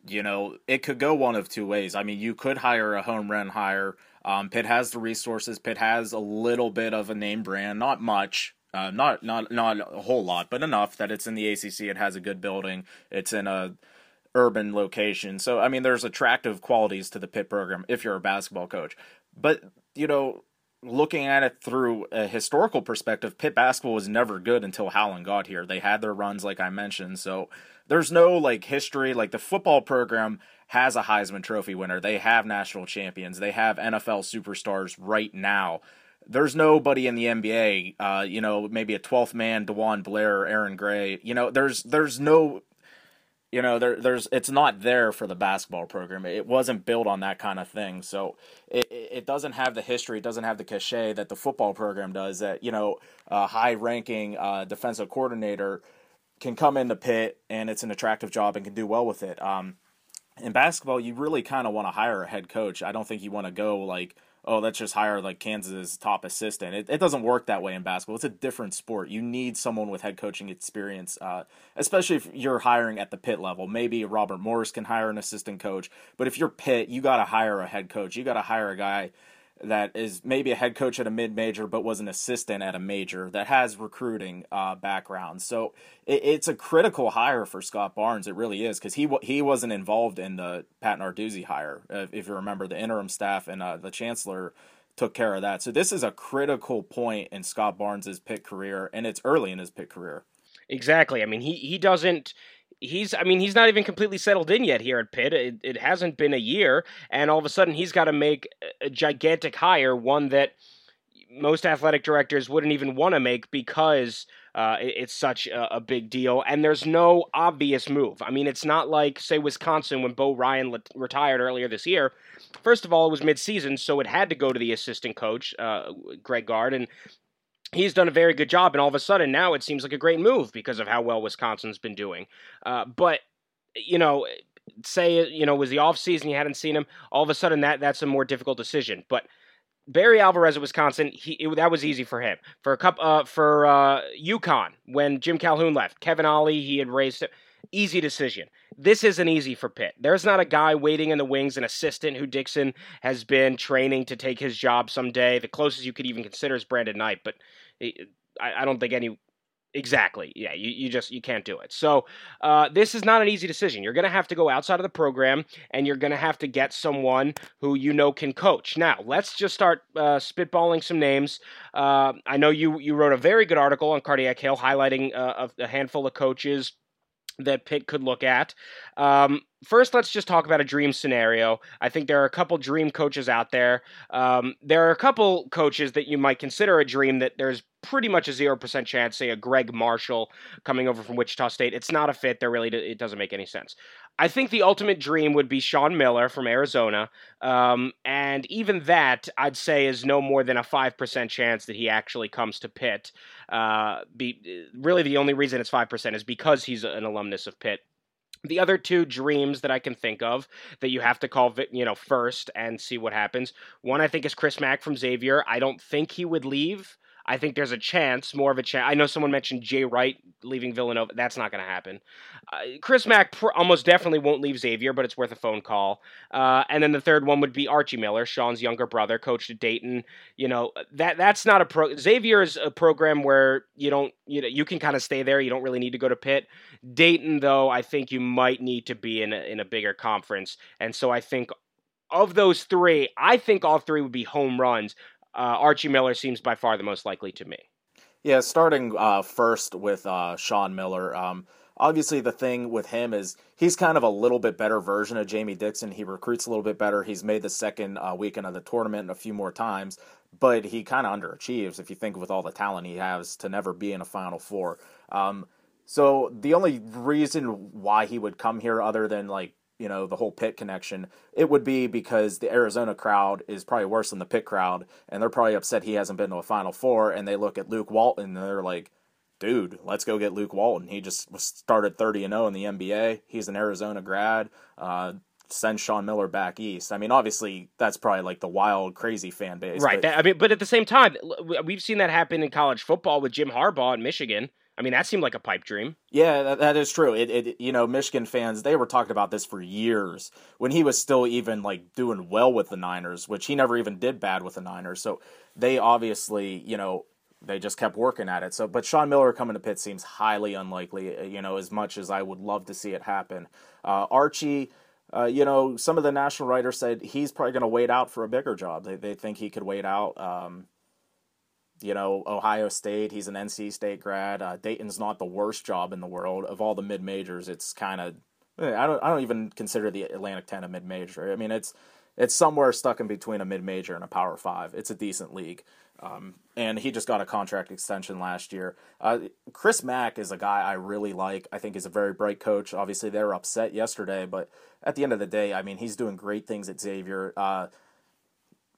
you know, it could go one of two ways. I mean, you could hire a home run hire um, Pitt has the resources. Pitt has a little bit of a name brand, not much, uh, not not not a whole lot, but enough that it's in the ACC. It has a good building. It's in a urban location. So I mean, there's attractive qualities to the Pitt program if you're a basketball coach. But you know, looking at it through a historical perspective, Pitt basketball was never good until Howland got here. They had their runs, like I mentioned. So there's no like history. Like the football program has a Heisman Trophy winner. They have national champions. They have NFL superstars right now. There's nobody in the NBA, uh, you know, maybe a 12th man, DeJuan Blair or Aaron Gray. You know, there's there's no you know there there's it's not there for the basketball program it wasn't built on that kind of thing so it it doesn't have the history it doesn't have the cachet that the football program does that you know a high ranking uh, defensive coordinator can come in the Pitt and it's an attractive job and can do well with it um, in basketball, you really kind of want to hire a head coach. I don't think you want to go like, oh, let's just hire like Kansas's top assistant. It, it doesn't work that way in basketball. It's a different sport. You need someone with head coaching experience, uh, especially if you're hiring at the Pitt level. Maybe Robert Morris can hire an assistant coach, but if you're Pitt, you got to hire a head coach. You got to hire a guy that is maybe a head coach at a mid major but was an assistant at a major that has recruiting uh, background. So it, it's a critical hire for Scott Barnes. It really is because he he wasn't involved in the Pat Narduzzi hire. if you remember, the interim staff and uh, the chancellor took care of that. So this is a critical point in Scott Barnes's Pitt career, and it's early in his Pitt career. Exactly. I mean, he he doesn't he's I mean he's not even completely settled in yet here at Pitt. It, it hasn't been a year, and all of a sudden he's got to make a gigantic hire, one that most athletic directors wouldn't even want to make because uh, it, it's such a, a, big deal. And there's no obvious move. I mean, it's not like say Wisconsin when Bo Ryan le- retired earlier this year. First of all, it was midseason, so it had to go to the assistant coach, uh, Greg Gard, and he's done a very good job, and all of a sudden now it seems like a great move because of how well Wisconsin's been doing. Uh, but you know, say you know was the off season you hadn't seen him, all of a sudden that that's a more difficult decision. But Barry Alvarez of Wisconsin, he it, that was easy for him. For a couple, uh, for uh, UConn when Jim Calhoun left, Kevin Ollie he had raised it. Easy decision. This isn't easy for Pitt. There's not a guy waiting in the wings, an assistant who Dixon has been training to take his job someday. The closest you could even consider is Brandin Knight, but I, I don't think any Exactly. Yeah, you, you just you can't do it. So uh, this is not an easy decision. You're going to have to go outside of the program, and you're going to have to get someone who you know can coach. Now, let's just start uh, spitballing some names. Uh, I know you you wrote a very good article on Cardiac Hill highlighting uh, a handful of coaches that Pitt could look at. Um, first, let's just talk about a dream scenario. I think there are a couple dream coaches out there. Um, there are a couple coaches that you might consider a dream that there's pretty much a 0% chance, say a Gregg Marshall coming over from Wichita State. It's not a fit. There really, it doesn't make any sense. I think the ultimate dream would be Sean Miller from Arizona. Um, and even that, I'd say, is no more than a 5% chance that he actually comes to Pitt. Uh, be, really, the only reason it's 5% is because he's an alumnus of Pitt. the other two dreams that I can think of that you have to call, you know, first and see what happens. One I think is Chris Mack from Xavier. I don't think he would leave. I think there's a chance, more of a chance. I know someone mentioned Jay Wright leaving Villanova. That's not going to happen. Uh, Chris Mack pr- almost definitely won't leave Xavier, but it's worth a phone call. Uh, and then the third one would be Archie Miller, Sean's younger brother, coached at Dayton. You know that that's not a pro. Xavier is a program where you don't you know you can kind of stay there. You don't really need to go to Pitt. Dayton, though, I think you might need to be in a, in a bigger conference, and so I think of those three, I think all three would be home runs uh, Archie Miller seems by far the most likely to me. Yeah, starting uh, first with uh, Sean Miller. Um, obviously, the thing with him is he's kind of a little bit better version of Jamie Dixon. He recruits a little bit better. He's made the second uh, weekend of the tournament a few more times, but he kind of underachieves if you think with all the talent he has to never be in a Final Four. Um, so the only reason why he would come here, other than like you know the whole Pitt connection it would be because the arizona crowd is probably worse than the Pitt crowd and they're probably upset he hasn't been to a final four and they look at luke walton and they're like dude let's go get luke walton. He just started 30 and 0 in the nba he's an arizona grad. Uh, send sean miller back east. I mean obviously that's probably like the wild crazy fan base right but, i mean but at the same time we've seen that happen in college football with jim harbaugh in michigan I mean, that seemed like a pipe dream. Yeah, that, that is true. It, it, you know, Michigan fans, they were talking about this for years when he was still even like doing well with the Niners, which he never even did bad with the Niners. So they obviously, you know, they just kept working at it. So, but Sean Miller coming to Pitt seems highly unlikely. Uh, you know, as much as I would love to see it happen. Uh, Archie. Uh, you know, some of the national writers said he's probably going to wait out for a bigger job. They, they think he could wait out. Um, you know, Ohio State. He's an NC State grad. Uh, Dayton's not the worst job in the world of all the mid majors. It's kind of eh, I don't I don't even consider the Atlantic Ten a mid major. I mean, it's it's somewhere stuck in between a mid major and a Power Five. It's a decent league. Um, and he just got a contract extension last year. Uh, Chris Mack is a guy I really like. I think he's a very bright coach. Obviously, they were upset yesterday, but at the end of the day, I mean, he's doing great things at Xavier. Uh,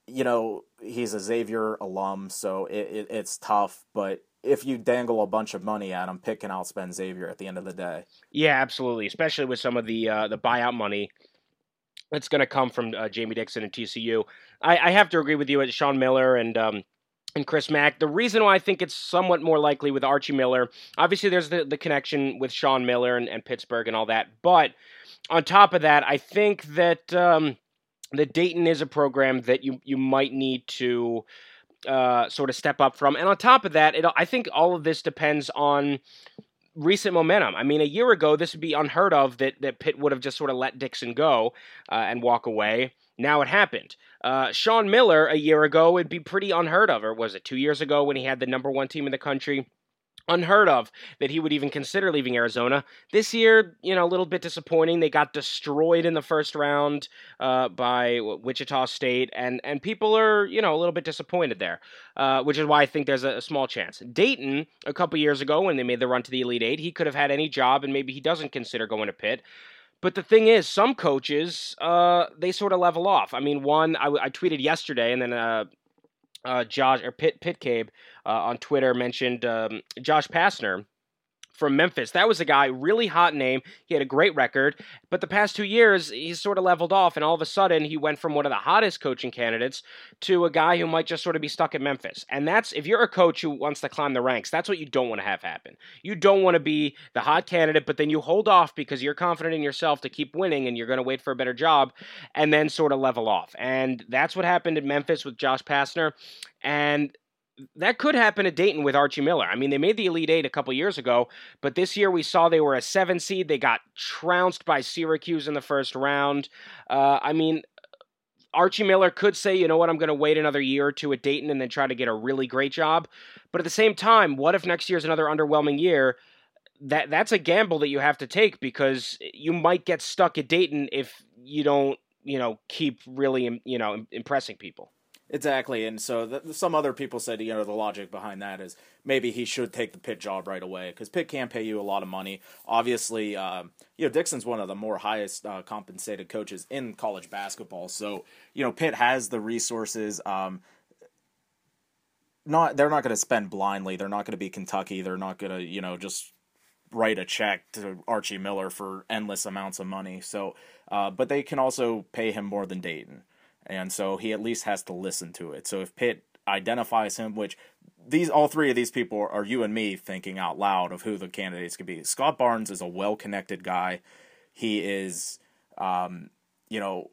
you know, he's a Xavier alum, so it, it, it's tough. But if you dangle a bunch of money at him, Pitt can outspend Xavier at the end of the day. Yeah, absolutely. Especially with some of the uh, the buyout money that's going to come from uh, Jamie Dixon and TCU. I, I, have to agree with you at Sean Miller and. Um, and Chris Mack. The reason why I think it's somewhat more likely with Archie Miller, obviously there's the, the connection with Sean Miller and, and Pittsburgh and all that. But on top of that, I think that um, that Dayton is a program that you you might need to uh, sort of step up from. And on top of that, it, I think all of this depends on recent momentum. I mean, a year ago, this would be unheard of that that Pitt would have just sort of let Dixon go uh, and walk away. Now it happened. Uh, Sean Miller a year ago would be pretty unheard of, or was it two years ago when he had the number one team in the country? Unheard of that he would even consider leaving Arizona. This year, you know, a little bit disappointing. They got destroyed in the first round uh, by Wichita State, and and people are you know a little bit disappointed there, uh, which is why I think there's a, a, small chance. Dayton, a couple years ago when they made the run to the Elite Eight, he could have had any job, and maybe he doesn't consider going to Pitt. But the thing is, some coaches, uh, they sort of level off. I mean, one I, I tweeted yesterday, and then uh, Josh or Pit Pitcabe uh, on Twitter mentioned um, Josh Pastner from Memphis. That was a guy, really hot name. He had a great record, but the past two years, he's sort of leveled off, and all of a sudden, he went from one of the hottest coaching candidates to a guy who might just sort of be stuck at Memphis. And that's, if you're a coach who wants to climb the ranks, that's what you don't want to have happen. You don't want to be the hot candidate, but then you hold off because you're confident in yourself to keep winning and you're going to wait for a better job and then sort of level off. And that's what happened in Memphis with Josh Pastner. And that could happen at Dayton with Archie Miller. I mean, they made the Elite Eight a couple years ago, but this year we saw they were a seven seed. They got trounced by Syracuse in the first round. Uh, I mean, Archie Miller could say, you know what, I'm going to wait another year or two at Dayton and then try to get a really great job. But at the same time, what if next year's another underwhelming year? That that's a gamble that you have to take because you might get stuck at Dayton if you don't, you know, keep really, you know, impressing people. Exactly, and so the, some other people said, you know, the logic behind that is maybe he should take the Pitt job right away because Pitt can't pay you a lot of money. Obviously, uh, you know, Dixon's one of the more highest uh, compensated coaches in college basketball, so you know, Pitt has the resources. Um, not they're not going to spend blindly. They're not going to be Kentucky. They're not going to you know just write a check to Archie Miller for endless amounts of money. So, uh, but they can also pay him more than Dayton, and so he at least has to listen to it. So if Pitt identifies him, which these all three of these people are you and me thinking out loud of who the candidates could be. Scott Barnes is a well-connected guy. He is, um, you know,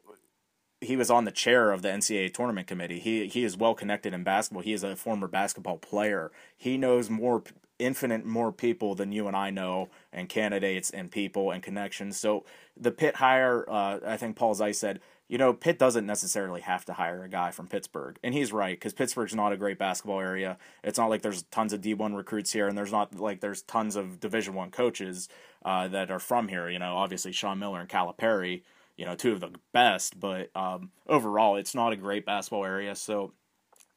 he was on the chair of the NCAA tournament committee. He he is well connected in basketball. He is a former basketball player. He knows more infinite more people than you and I know and candidates and people and connections. So the Pitt hire, uh, I think Paul Zeise said, you know, Pitt doesn't necessarily have to hire a guy from Pittsburgh. And he's right, because Pittsburgh's not a great basketball area. It's not like there's tons of D1 recruits here, and there's not like there's tons of Division One coaches uh, that are from here. You know, obviously Sean Miller and Calipari you know, two of the best, but um, overall, it's not a great basketball area. So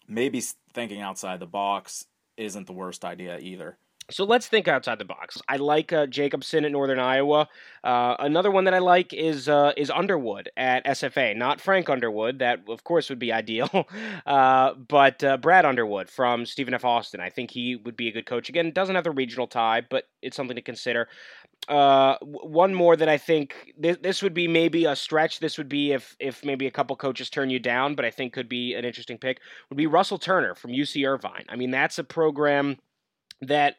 maybe thinking outside the box isn't the worst idea either. So let's think outside the box. I like uh, Jacobson at Northern Iowa. Uh, another one that I like is uh, is Underwood at SFA. Not Frank Underwood, that of course would be [LAUGHS] ideal, uh, but uh, Brad Underwood from Stephen F. Austin. I think he would be a good coach. Again, doesn't have the regional tie, but it's something to consider. Uh, one more that I think this, this would be maybe a stretch. This would be if if maybe a couple coaches turn you down, but I think could be an interesting pick. Would be Russell Turner from UC Irvine. I mean, that's a program that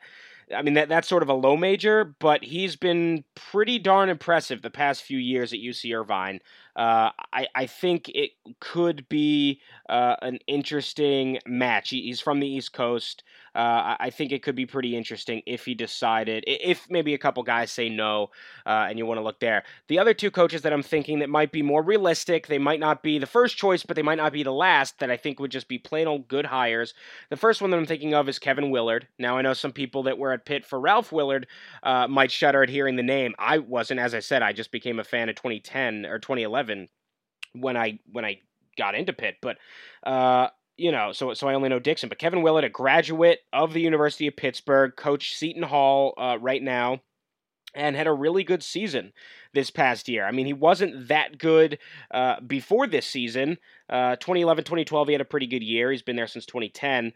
I mean that that's sort of a low major, but he's been pretty darn impressive the past few years at UC Irvine. Uh, I I think it could be uh, an interesting match. he's from the East Coast. Uh, I think it could be pretty interesting if he decided, if maybe a couple guys say no uh, and you want to look there. The other two coaches that I'm thinking that might be more realistic, they might not be the first choice, but they might not be the last, that I think would just be plain old good hires. The first one that I'm thinking of is Kevin Willard. Now, I know some people that were at Pitt for Ralph Willard uh, might shudder at hearing the name. I wasn't, as I said, I just became a fan of 2010 or 2011 when I when I got into Pitt, but uh, you know, so so I only know Dixon, but Kevin Willard, a graduate of the University of Pittsburgh, coach Seton Hall uh, right now, and had a really good season this past year. I mean, he wasn't that good uh, before this season. Uh, 2011, 2012, he had a pretty good year. He's been there since 2010.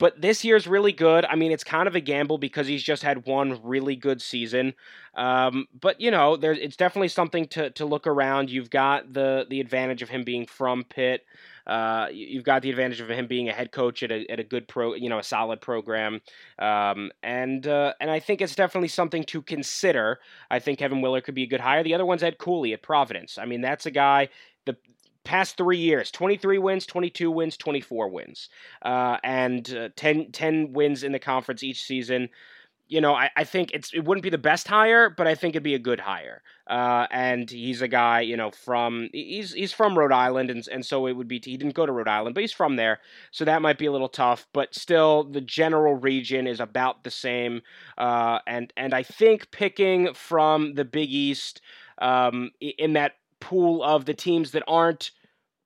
But this year's really good. I mean, it's kind of a gamble because he's just had one really good season. Um, but you know, it's definitely something to, to look around. You've got the the advantage of him being from Pitt. Uh, you've got the advantage of him being a head coach at a, at a good pro, you know, a solid program, um, and uh, and I think it's definitely something to consider. I think Kevin Willard could be a good hire. The other one's Ed Cooley at Providence. I mean, that's a guy. The past three years 23 wins 22 wins 24 wins uh, and uh, 10, 10 wins in the conference each season you know, I, I think it's it wouldn't be the best hire, but I think it'd be a good hire. Uh, and he's a guy, you know, from he's he's from Rhode Island, and and so it would be he didn't go to Rhode Island, but he's from there, so that might be a little tough. But still, the general region is about the same. Uh, and and I think picking from the Big East um, in that pool of the teams that aren't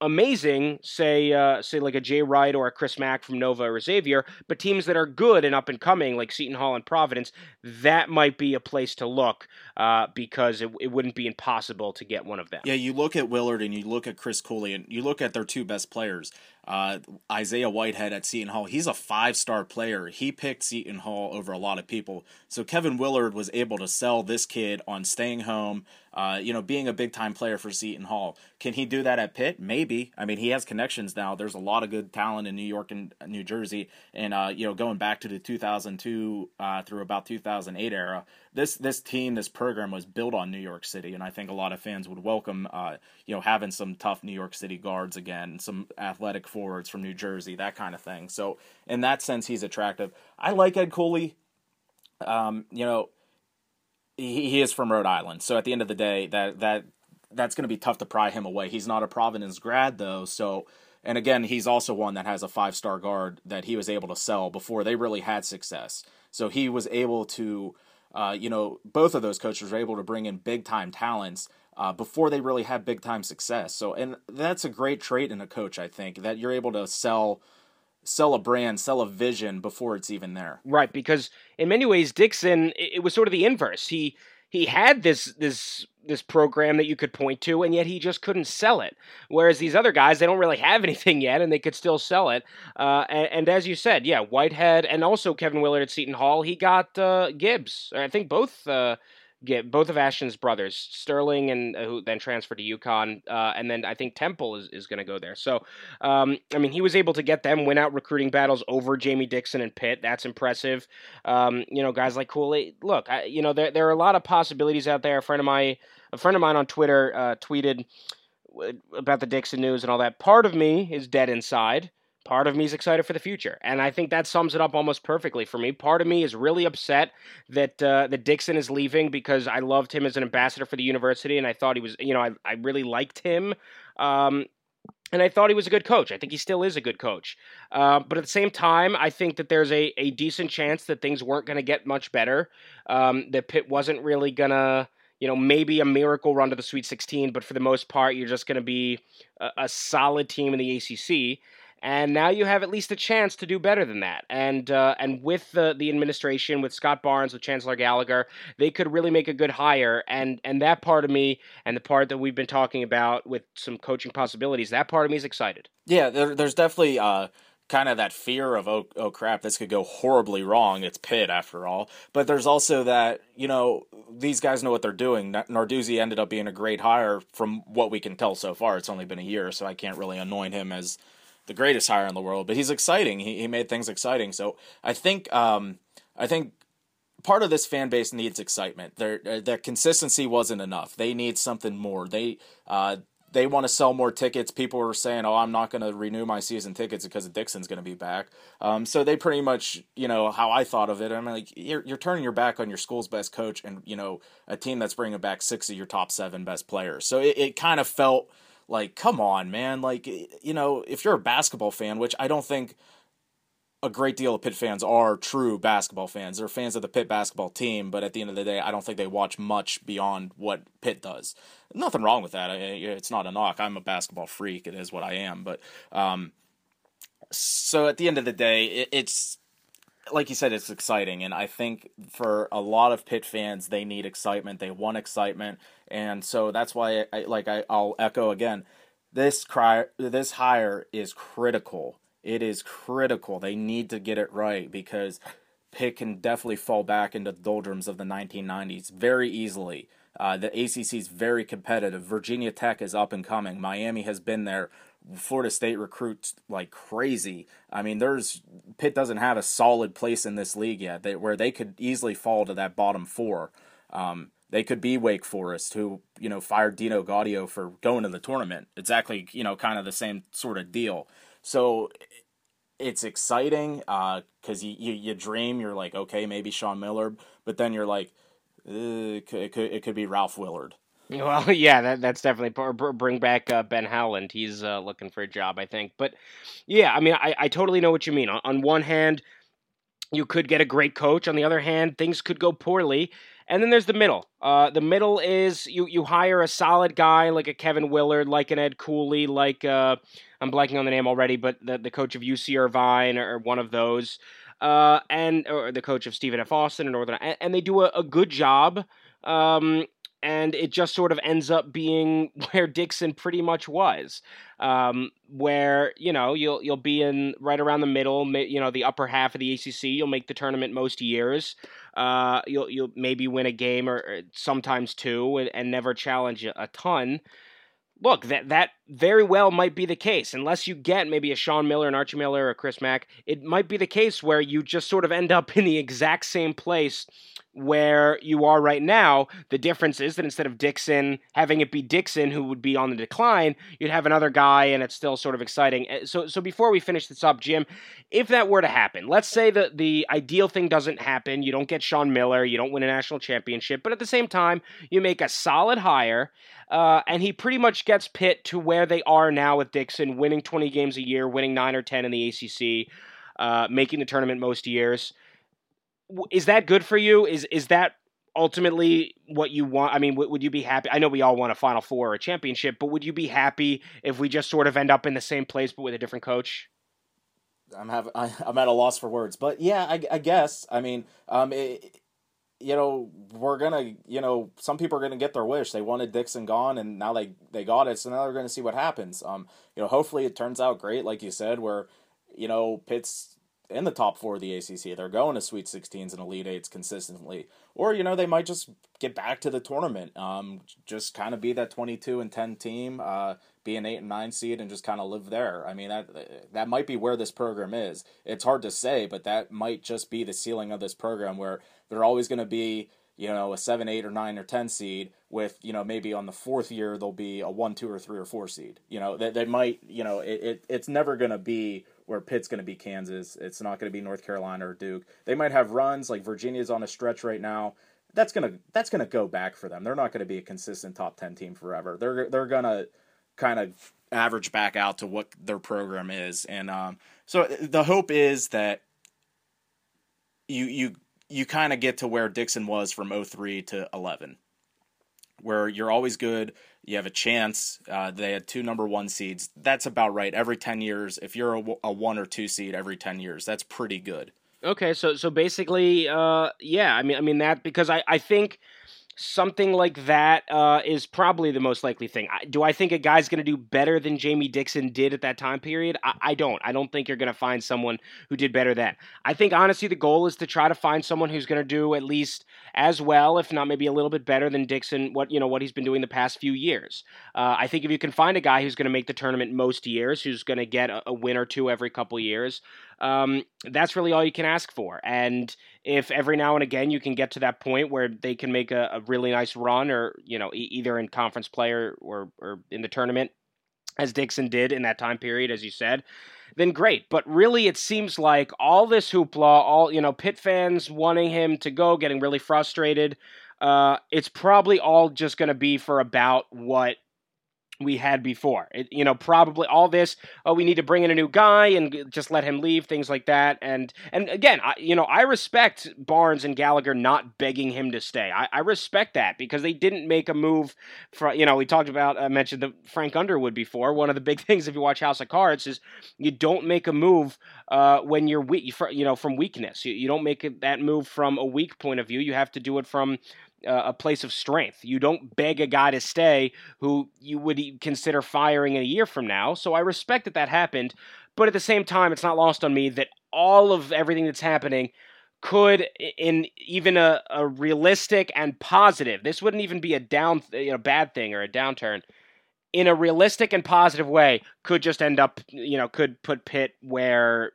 amazing, say uh, say like a Jay Wright or a Chris Mack from Nova or Xavier, but teams that are good and up and coming like Seton Hall and Providence, that might be a place to look uh, because it, it wouldn't be impossible to get one of them. Yeah, you look at Willard and you look at Chris Cooley and you look at their two best players. Uh, Isaiah Whitehead at Seton Hall, he's a five star player. He picked Seton Hall over a lot of people. So Kevin Willard was able to sell this kid on staying home, uh, you know, being a big time player for Seton Hall. Can he do that at Pitt? Maybe. I mean, he has connections now. There's a lot of good talent in New York and New Jersey. And, uh, you know, going back to the 2002 uh, through about 2008 era, this this team, this program was built on New York City, and I think a lot of fans would welcome, uh, you know, having some tough New York City guards again, some athletic forwards from New Jersey, that kind of thing. So in that sense, he's attractive. I like Ed Cooley. Um, you know, he, he is from Rhode Island, so at the end of the day, that that that's going to be tough to pry him away. He's not a Providence grad though, so. And again, he's also one that has a five star guard that he was able to sell before they really had success. So he was able to uh, you know, both of those coaches were able to bring in big time talents uh, before they really had big time success. So, and that's a great trait in a coach, I think, that you're able to sell sell a brand, sell a vision before it's even there. Right, because in many ways, Dixon, it was sort of the inverse. He he had this this this program that you could point to, and yet he just couldn't sell it. Whereas these other guys, they don't really have [LAUGHS] anything yet, and they could still sell it. Uh, and, and, as you said, yeah, Whitehead and also Kevin Willard at Seton Hall, he got uh, Gibbs. I think both uh, get both of Ashton's brothers, Sterling, and uh, who then transferred to UConn, uh, and then I think Temple is, is going to go there. So, um, I mean, he was able to get them win out recruiting battles over Jamie Dixon and Pitt. That's impressive. Um, you know, guys like Cooley. Look, I, you know, there there are a lot of possibilities out there. A friend of my a friend of mine on Twitter uh, tweeted about the Dixon news and all that. Part of me is dead inside part of me is excited for the future, and I think that sums it up almost perfectly for me. Part of me is really upset that uh, that Dixon is leaving because I loved him as an ambassador for the university, and I thought he was, you know, I I really liked him. Um, and I thought he was a good coach. I think he still is a good coach. Uh, but at the same time, I think that there's a, a decent chance that things weren't going to get much better. Um, that Pitt wasn't really going to, you know, maybe a miracle run to the Sweet 16, but for the most part, you're just going to be a, a solid team in the ACC and now you have at least a chance to do better than that. And uh, and with the the administration, with Scott Barnes, with Chancellor Gallagher, they could really make a good hire. And and that part of me, and the part that we've been talking about with some coaching possibilities, that part of me is excited. Yeah, there, there's definitely. Uh kind of that fear of oh, oh crap this could go horribly wrong it's pitt after all but there's also that you know these guys know what they're doing narduzzi ended up being a great hire from what we can tell so far it's only been a year so i can't really anoint him as the greatest hire in the world, but he's exciting. He he made things exciting. So I think um, I think part of this fan base needs excitement. Their uh, their consistency wasn't enough. They need something more. They uh, they want to sell more tickets. People were saying, "Oh, I'm not going to renew my season tickets because Dixon's going to be back." Um, so they pretty much, you know, how I thought of it. I'm like, you're you're turning your back on your school's best coach and you know a team that's bringing back six of your top seven best players. So it, it kind of felt like, come on, man. Like, you know, if you're a basketball fan, which I don't think a great deal of Pitt fans are true basketball fans. They're fans of the Pitt basketball team, but at the end of the day, I don't think they watch much beyond what Pitt does. Nothing wrong with that. It's not a knock. I'm a basketball freak. It is what I am. But um, so at the end of the day, it's like you said, it's exciting, and I think for a lot of Pitt fans, they need excitement. They want excitement, and so that's why, I, like I, I'll echo again, this cry, this hire is critical. It is critical. They need to get it right because Pitt can definitely fall back into the doldrums of the 1990s very easily. Uh, the ACC is very competitive. Virginia Tech is up and coming. Miami has been there Florida State recruits like crazy. I mean, there's Pitt doesn't have a solid place in this league yet, they, where they could easily fall to that bottom four. Um, they could be Wake Forest, who you know fired Dino Gaudio for going to the tournament. Exactly, you know, kind of the same sort of deal. So it's exciting because uh, you, you, you dream. You're like, okay, maybe Sean Miller, but then you're like, it could, it could, be Ralph Willard. [LAUGHS] Well, yeah, that, that's definitely or bring back uh, Ben Howland. He's uh, looking for a job, I think. But yeah, I mean, I, I totally know what you mean. On, on one hand, you could get a great coach. On the other hand, things could go poorly. And then there's the middle. Uh, the middle is you you hire a solid guy like a Kevin Willard, like an Ed Cooley, like uh, I'm blanking on the name already, but the, the coach of UC Irvine or, one of those, uh, and or the coach of Stephen F. Austin and Northern, and, and they do a, a good job. Um, and it just sort of ends up being [LAUGHS] where Dixon pretty much was, um, where you know you'll you'll be in right around the middle, you know the upper half of the ACC. You'll make the tournament most years. Uh, you'll you'll maybe win a game or, or sometimes two, and, and never challenge a, a ton. Look, that that very well might be the case, unless you get maybe a Sean Miller, an Archie Miller, or a Chris Mack. It might be the case where you just sort of end up in the exact same place where you are right now. The difference is that instead of Dixon having it be Dixon who would be on the decline, you'd have another guy, and it's still sort of exciting. Eh, so, so before we finish this up, Jim, if that were to happen, let's say that the ideal thing doesn't happen, you don't get Sean Miller, you don't win a national championship, but at the same time, you make a solid hire, uh, and he pretty much gets Pitt to where they are now with Dixon, winning 20 games a year, winning nine or 10 in the ACC, uh, making the tournament most years is that good for you? Is is that ultimately what you want? I mean, would you be happy? I know we all want a Final Four or a championship, but would you be happy if we just sort of end up in the same place but with a different coach? I'm have I, am at a loss for words, but yeah, I, I guess. I mean, um, it, you know, we're gonna, you know, some people are gonna get their wish. They wanted Dixon gone, and now they they got it. So now they're gonna see what happens. Um, you know, hopefully it turns out great, like you said, where, you know, Pitt's in the top four of the ACC. They're going to Sweet 16s and Elite Eights consistently, or you know, they might just get back to the tournament. Um, just kind of be that 22 and 10 team. Uh, be an eight and nine seed and just kind of live there. I mean that that might be where this program is. It's hard to say, but that might just be the ceiling of this program where they're always going to be you know a seven, eight, or nine or ten seed. With you know maybe on the fourth year they'll be a one, two, or three or four seed. You know they, they might you know it, it it's never going to be where Pitt's going to be Kansas. It's not going to be North Carolina or Duke. They might have runs like Virginia's on a stretch right now. That's gonna that's gonna go back for them. They're not going to be a consistent top ten team forever. They're they're gonna kind of average back out to what their program is. And um, so the hope is that you you you kind of get to where Dixon was from 03 to 11, where you're always good. You have a chance. Uh, they had two number one seeds. That's about right. Every 10 years, if you're a, a one or two seed every 10 years, that's pretty good. Okay, so so basically, uh, yeah, I mean, I mean that because I I think something like that uh, is probably the most likely thing. do I think a guy's going to do better than Jamie Dixon did at that time period? I, I don't. I don't think you're going to find someone who did better than. I think honestly the goal is to try to find someone who's going to do at least as well, if not maybe a little bit better than Dixon. What you know what he's been doing the past few years. Uh, I think if you can find a guy who's going to make the tournament most years, who's going to get a, a win or two every couple years, um, that's really all you can ask for. And if every now and again you can get to that point where they can make a, a really nice run, or you know, e- either in conference play or, or or in the tournament, as Dixon did in that time period, as you said, then great. But really, it seems like all this hoopla, all you know, Pitt fans wanting him to go, getting really frustrated. Uh, it's probably all just going to be for about what we had before. It, you know, probably all this. Oh, we need to bring in a new guy and just let him leave, things like that. And and again, I, you know, I respect Barnes and Gallagher not begging him to stay. I, I respect that because they didn't make a move. For you know, we talked about I mentioned the Frank Underwood before. One of the big [LAUGHS] things if you watch House of Cards is you don't make a move uh, when you're weak. You know, from weakness. You, you don't make that move from a weak point of view. You have to do it from uh, a place of strength. You don't beg a guy to stay who you would consider firing in a year from now. So I respect that that happened, but at the same time, it's not lost on me that all of everything that's happening could, in even a, a realistic and positive, this wouldn't even be a down, you know, bad thing or a downturn. In a realistic and positive way, could just end up, you know, could put Pitt where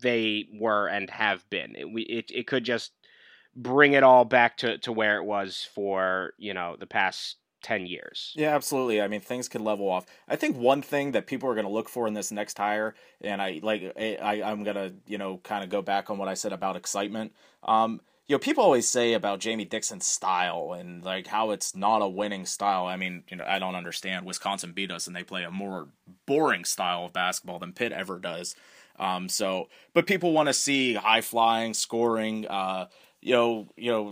they were and have been. It, it, it could just bring it all back to, to where it was for you know the past 10 years. Yeah, absolutely. I mean, things could level off. I think one thing that people are going to look for in this next hire, and I like, I, I'm going to, you know, kind of go back on what I said about excitement. Um, you know, people always say about Jamie Dixon's style and like how it's not a winning style. I mean, you know, I don't understand. Wisconsin beat us and they play a more boring style of basketball than Pitt ever does. Um, so, but people want to see high flying, scoring, uh, you know, you know,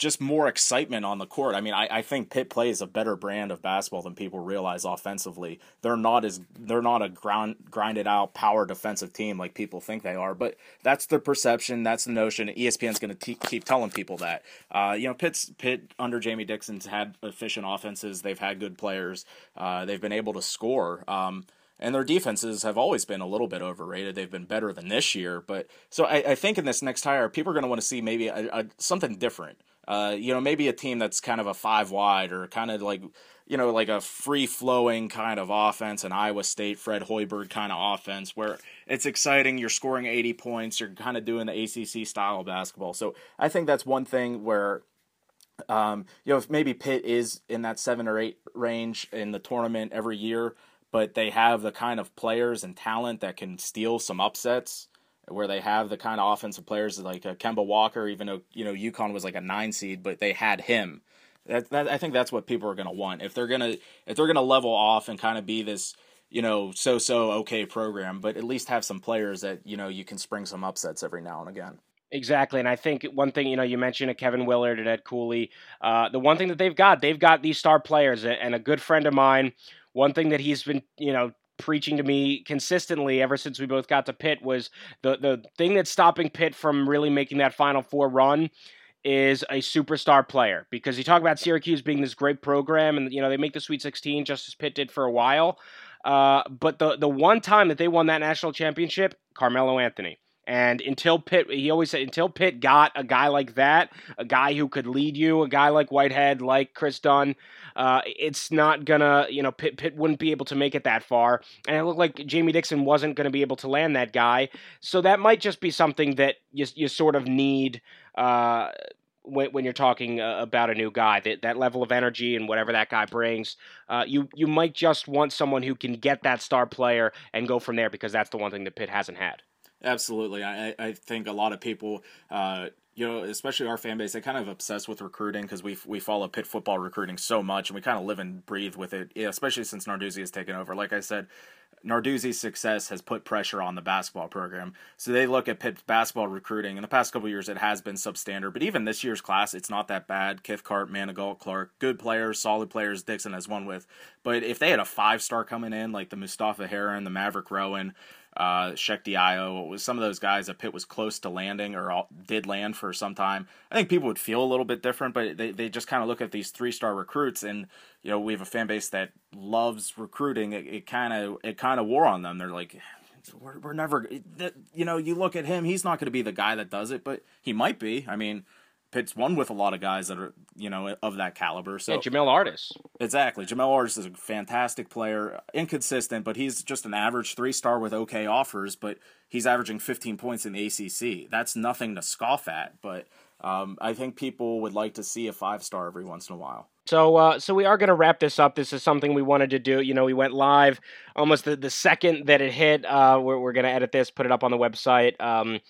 just more excitement on the court. I mean, I, I think Pitt plays a better brand of basketball than people realize offensively. They're not as they're not a ground grinded out power defensive team like people think they are. But that's the perception. That's the notion. ESPN's going to keep telling people that. Uh, you know, Pitt's Pitt under Jamie Dixon's had efficient offenses. They've had good players. Uh, they've been able to score. Um, and their defenses have always been a little bit overrated. They've been better than this year, but so I, I think in this next hire, people are going to want to see maybe a, a, something different. Uh, you know, maybe a team that's kind of a five wide or kind of like you know like a free flowing kind of offense, an Iowa State Fred Hoiberg kind of offense where it's exciting. You're scoring 80 points. You're kind of doing the ACC style of basketball. So I think that's one thing where um, you know, if maybe Pitt is in that seven or eight range in the tournament every year, but they have the kind of players and talent that can steal some upsets. Where they have the kind of offensive players like uh, Kemba Walker, even though you know UConn was like a nine seed, but they had him. That, that I think that's what people are going to want if they're gonna if they're gonna level off and kind of be this you know so so okay program, but at least have some players that you know you can spring some upsets every now and again. Exactly, and I think one thing you know you mentioned Kevin Willard and Ed Cooley. Uh, the one thing that they've got, they've got these star players, and a good friend of mine one thing that he's been, you know, preaching to me consistently ever since we both got to Pitt was the the thing that's stopping Pitt from really making that Final Four run is a superstar player because you talk about Syracuse being this great program and you know they make the Sweet 16 just as Pitt did for a while. Uh, but the the one time that they won that national championship, Carmelo Anthony. And until Pitt, he always said, until Pitt got a guy like that, a guy who could lead you, a guy like Whitehead, like Kris Dunn, uh, it's not gonna, you know, Pitt, Pitt wouldn't be able to make it that far. And it looked like Jamie Dixon wasn't to be able to land that guy. So that might just be something that you, you sort of need. Uh, when, when you're talking uh, about a new guy, that, that level of energy and whatever that guy brings, uh, you you might just want someone who can get that star player and go from there because that's the one thing that Pitt hasn't had. Absolutely, I I think a lot of people. Uh, you know, especially our fan base, they kind of obsessed with recruiting because we we follow Pitt football recruiting so much, and we kind of live and breathe with it. Especially since Narduzzi has taken over. Like I said, Narduzzi's success has put pressure on the basketball program. So they look at Pitt's basketball recruiting. In the past couple years, it has been substandard, but even this year's class, it's not that bad. Kithcart, Manigault, Clark, good players, solid players. Dixon has won with. But if they had a five star coming in, like the Mustapha Heron, the Maverick Rowan, uh, Diallo was some of those guys that Pitt was close to landing or all, did land for some time. I think people would feel a little bit different, but they, they just kind of look at these three star recruits, and you know we have a fan base that loves recruiting. It kind of it kind of wore on them. They're like, we're, we're never, you know, you look at him, he's not going to be the guy that does it, but he might be. I mean, Pitt's won with a lot of guys that are you know of that caliber. So yeah, Jamel Artis. Exactly, Jamel Artis is a fantastic player, inconsistent, but he's just an average three star with okay offers. But he's averaging 15 points in the ACC. That's nothing to scoff at. But um, I think people would like to see a five star every once in a while. So, uh, so we are going to wrap this up. This is something we wanted to do. You know, we went live almost the, the second that it hit. Uh, we're, we're going to edit this, put it up on the website. Um,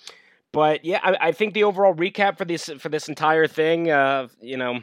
but yeah, I, I, think the overall recap for this for this entire thing, uh, you know,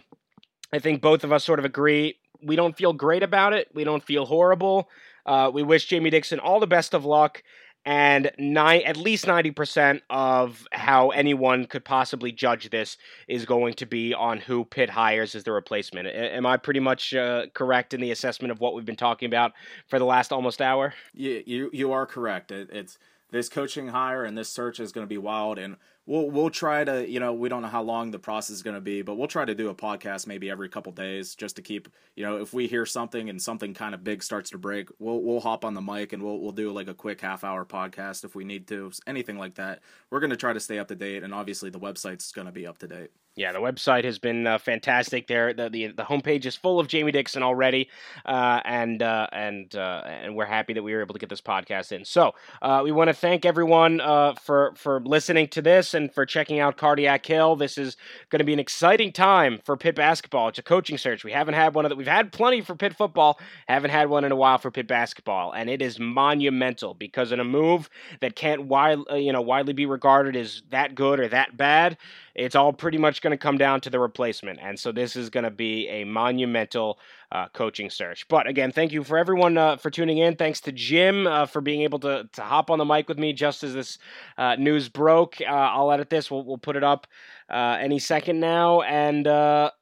I think both of us sort of agree. We don't feel great about it. We don't feel horrible. Uh, we wish Jamie Dixon all the best of luck, and nine, at least ninety percent of how anyone could possibly judge this is going to be on who Pitt hires as the replacement. Am I pretty much uh, correct in the assessment of what we've been talking about for the last almost hour? You you, you are correct. It, it's this coaching hire and this search is going to be wild and we'll we'll try to you know we don't know how long the process is going to be but we'll try to do a podcast maybe every couple days just to keep you know if we hear something and something kind of big starts to break we'll we'll hop on the mic and we'll we'll do like a quick half hour podcast if we need to anything like that. We're going to try to stay up to date and obviously the website's going to be up to date yeah, the website has been uh, fantastic. There, the, the the homepage is full of Jamie Dixon already, uh, and uh, and uh, and we're happy that we were able to get this podcast in. So uh, we want to thank everyone uh, for for listening to this and for checking out Cardiac Hill. This is going to be an exciting time for Pitt basketball. It's a coaching search. We haven't had one of that. We've had plenty for Pitt football. Haven't had one in a while for Pitt basketball, and it is monumental because in a move that can't wide, you know widely be regarded as that good or that bad it's all pretty much going to come down to the replacement. And so this is going to be a monumental uh, coaching search. But again, thank you for everyone uh, for tuning in. Thanks to Jim uh, for being able to, to hop on the mic with me just as this uh, news broke. Uh, I'll edit this, we'll, we'll put it up uh, any second now. And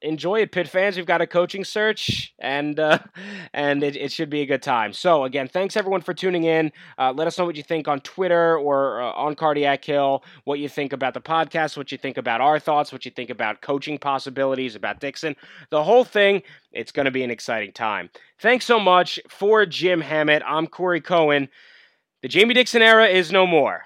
enjoy it, Pitt fans. We've got a coaching search, and [LAUGHS] and it, it, should be a good time. So, again, thanks everyone for tuning in. let us know what you think on Twitter or on Cardiac Hill, what you think about the podcast, what you think about our thoughts, what you think about coaching possibilities, about Dixon, the whole thing. It's going to be an exciting time. Thanks so much for Jim Hammett. I'm Corey Cohen. The Jamie Dixon era is no more.